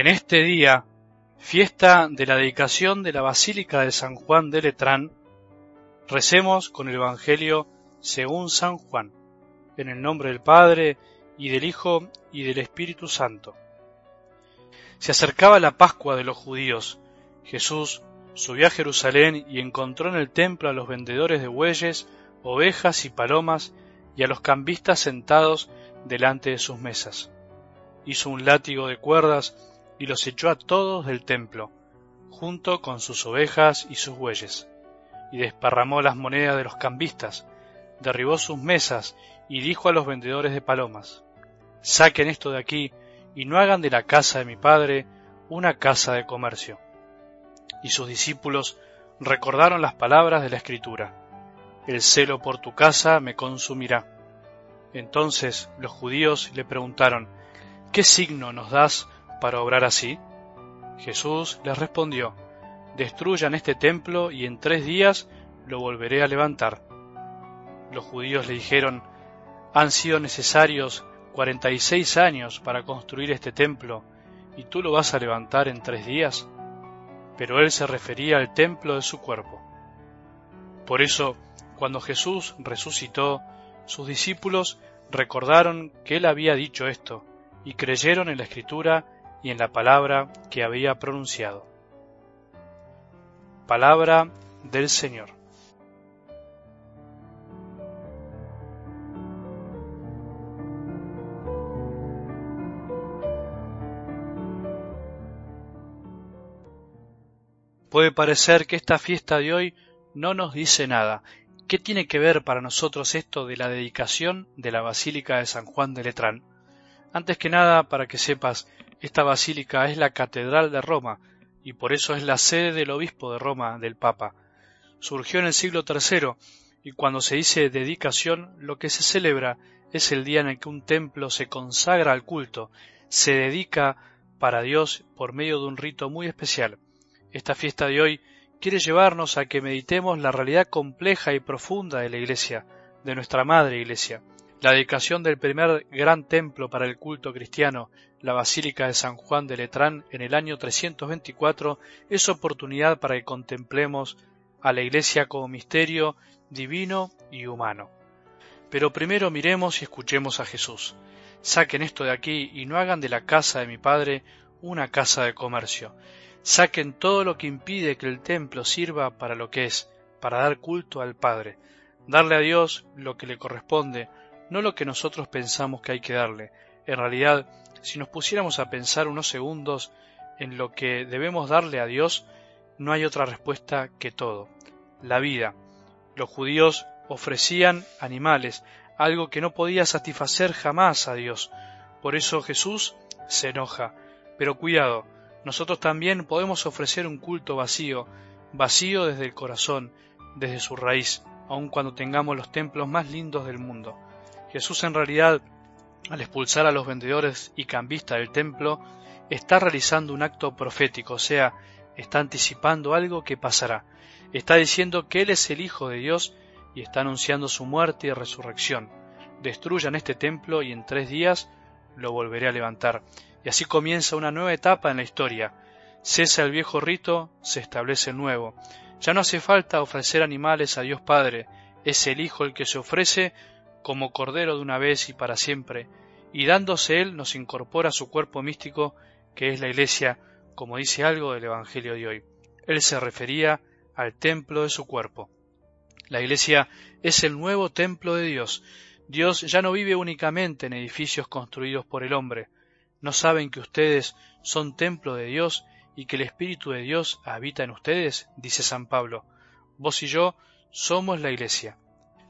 En este día, fiesta de la dedicación de la Basílica de San Juan de Letrán, recemos con el Evangelio según San Juan, en el nombre del Padre, y del Hijo, y del Espíritu Santo. Se acercaba la Pascua de los judíos. Jesús subió a Jerusalén y encontró en el templo a los vendedores de bueyes, ovejas y palomas, y a los cambistas sentados delante de sus mesas. Hizo un látigo de cuerdas y los echó a todos del templo, junto con sus ovejas y sus bueyes, y desparramó las monedas de los cambistas, derribó sus mesas y dijo a los vendedores de palomas, Saquen esto de aquí y no hagan de la casa de mi padre una casa de comercio. Y sus discípulos recordaron las palabras de la Escritura, El celo por tu casa me consumirá. Entonces los judíos le preguntaron, ¿qué signo nos das para obrar así? Jesús les respondió, Destruyan este templo y en tres días lo volveré a levantar. Los judíos le dijeron, Han sido necesarios cuarenta y seis años para construir este templo, ¿y tú lo vas a levantar en tres días? Pero él se refería al templo de su cuerpo. Por eso, cuando Jesús resucitó, sus discípulos recordaron que él había dicho esto, y creyeron en la escritura y en la palabra que había pronunciado. Palabra del Señor. Puede parecer que esta fiesta de hoy no nos dice nada. ¿Qué tiene que ver para nosotros esto de la dedicación de la Basílica de San Juan de Letrán? Antes que nada, para que sepas, esta basílica es la Catedral de Roma y por eso es la sede del obispo de Roma, del Papa. Surgió en el siglo III y cuando se dice dedicación, lo que se celebra es el día en el que un templo se consagra al culto, se dedica para Dios por medio de un rito muy especial. Esta fiesta de hoy quiere llevarnos a que meditemos la realidad compleja y profunda de la Iglesia, de nuestra Madre Iglesia. La dedicación del primer gran templo para el culto cristiano, la Basílica de San Juan de Letrán, en el año 324, es oportunidad para que contemplemos a la Iglesia como misterio divino y humano. Pero primero miremos y escuchemos a Jesús. Saquen esto de aquí y no hagan de la casa de mi Padre una casa de comercio. Saquen todo lo que impide que el templo sirva para lo que es, para dar culto al Padre, darle a Dios lo que le corresponde, no lo que nosotros pensamos que hay que darle. En realidad, si nos pusiéramos a pensar unos segundos en lo que debemos darle a Dios, no hay otra respuesta que todo, la vida. Los judíos ofrecían animales, algo que no podía satisfacer jamás a Dios. Por eso Jesús se enoja. Pero cuidado, nosotros también podemos ofrecer un culto vacío, vacío desde el corazón, desde su raíz, aun cuando tengamos los templos más lindos del mundo. Jesús en realidad, al expulsar a los vendedores y cambistas del templo, está realizando un acto profético, o sea, está anticipando algo que pasará. Está diciendo que Él es el Hijo de Dios y está anunciando su muerte y resurrección. Destruyan este templo y en tres días lo volveré a levantar. Y así comienza una nueva etapa en la historia. Cesa el viejo rito, se establece el nuevo. Ya no hace falta ofrecer animales a Dios Padre, es el Hijo el que se ofrece como Cordero de una vez y para siempre, y dándose Él nos incorpora a su cuerpo místico, que es la Iglesia, como dice algo del Evangelio de hoy. Él se refería al templo de su cuerpo. La Iglesia es el nuevo templo de Dios. Dios ya no vive únicamente en edificios construidos por el hombre. ¿No saben que ustedes son templo de Dios y que el Espíritu de Dios habita en ustedes? dice San Pablo. Vos y yo somos la Iglesia.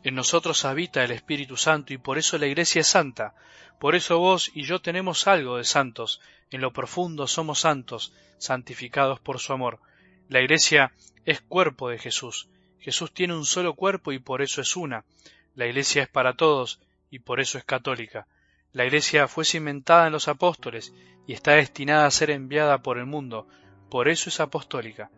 En nosotros habita el Espíritu Santo y por eso la Iglesia es santa. Por eso vos y yo tenemos algo de santos. En lo profundo somos santos, santificados por su amor. La Iglesia es cuerpo de Jesús. Jesús tiene un solo cuerpo y por eso es una. La Iglesia es para todos y por eso es católica. La Iglesia fue cimentada en los apóstoles y está destinada a ser enviada por el mundo. Por eso es apostólica.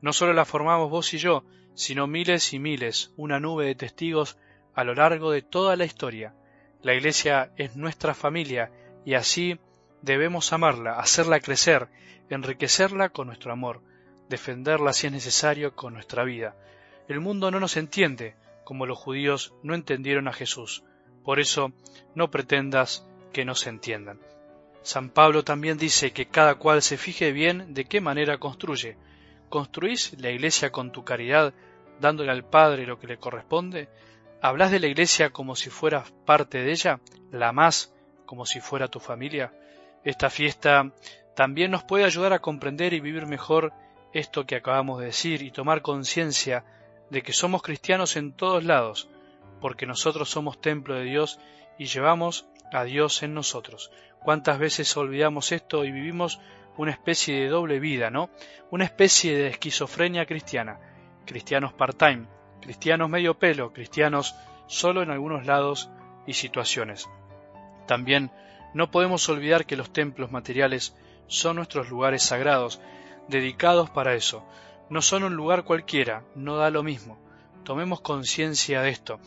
No solo la formamos vos y yo, sino miles y miles, una nube de testigos a lo largo de toda la historia. La Iglesia es nuestra familia y así debemos amarla, hacerla crecer, enriquecerla con nuestro amor, defenderla si es necesario con nuestra vida. El mundo no nos entiende, como los judíos no entendieron a Jesús. Por eso, no pretendas que nos entiendan. San Pablo también dice que cada cual se fije bien de qué manera construye. ¿Construís la iglesia con tu caridad, dándole al Padre lo que le corresponde? ¿Hablas de la iglesia como si fueras parte de ella? ¿La más como si fuera tu familia? Esta fiesta también nos puede ayudar a comprender y vivir mejor esto que acabamos de decir y tomar conciencia de que somos cristianos en todos lados, porque nosotros somos templo de Dios y llevamos a Dios en nosotros. ¿Cuántas veces olvidamos esto y vivimos una especie de doble vida, ¿no? Una especie de esquizofrenia cristiana. Cristianos part-time, cristianos medio pelo, cristianos solo en algunos lados y situaciones. También no podemos olvidar que los templos materiales son nuestros lugares sagrados, dedicados para eso. No son un lugar cualquiera, no da lo mismo. Tomemos conciencia de esto.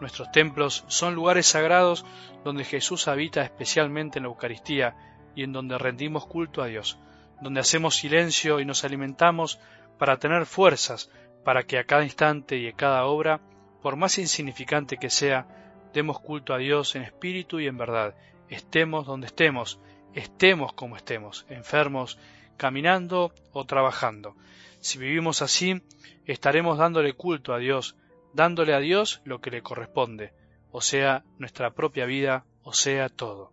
Nuestros templos son lugares sagrados donde Jesús habita especialmente en la Eucaristía y en donde rendimos culto a Dios, donde hacemos silencio y nos alimentamos para tener fuerzas para que a cada instante y a cada obra, por más insignificante que sea, demos culto a Dios en espíritu y en verdad, estemos donde estemos, estemos como estemos, enfermos, caminando o trabajando. Si vivimos así, estaremos dándole culto a Dios, dándole a Dios lo que le corresponde, o sea, nuestra propia vida, o sea, todo.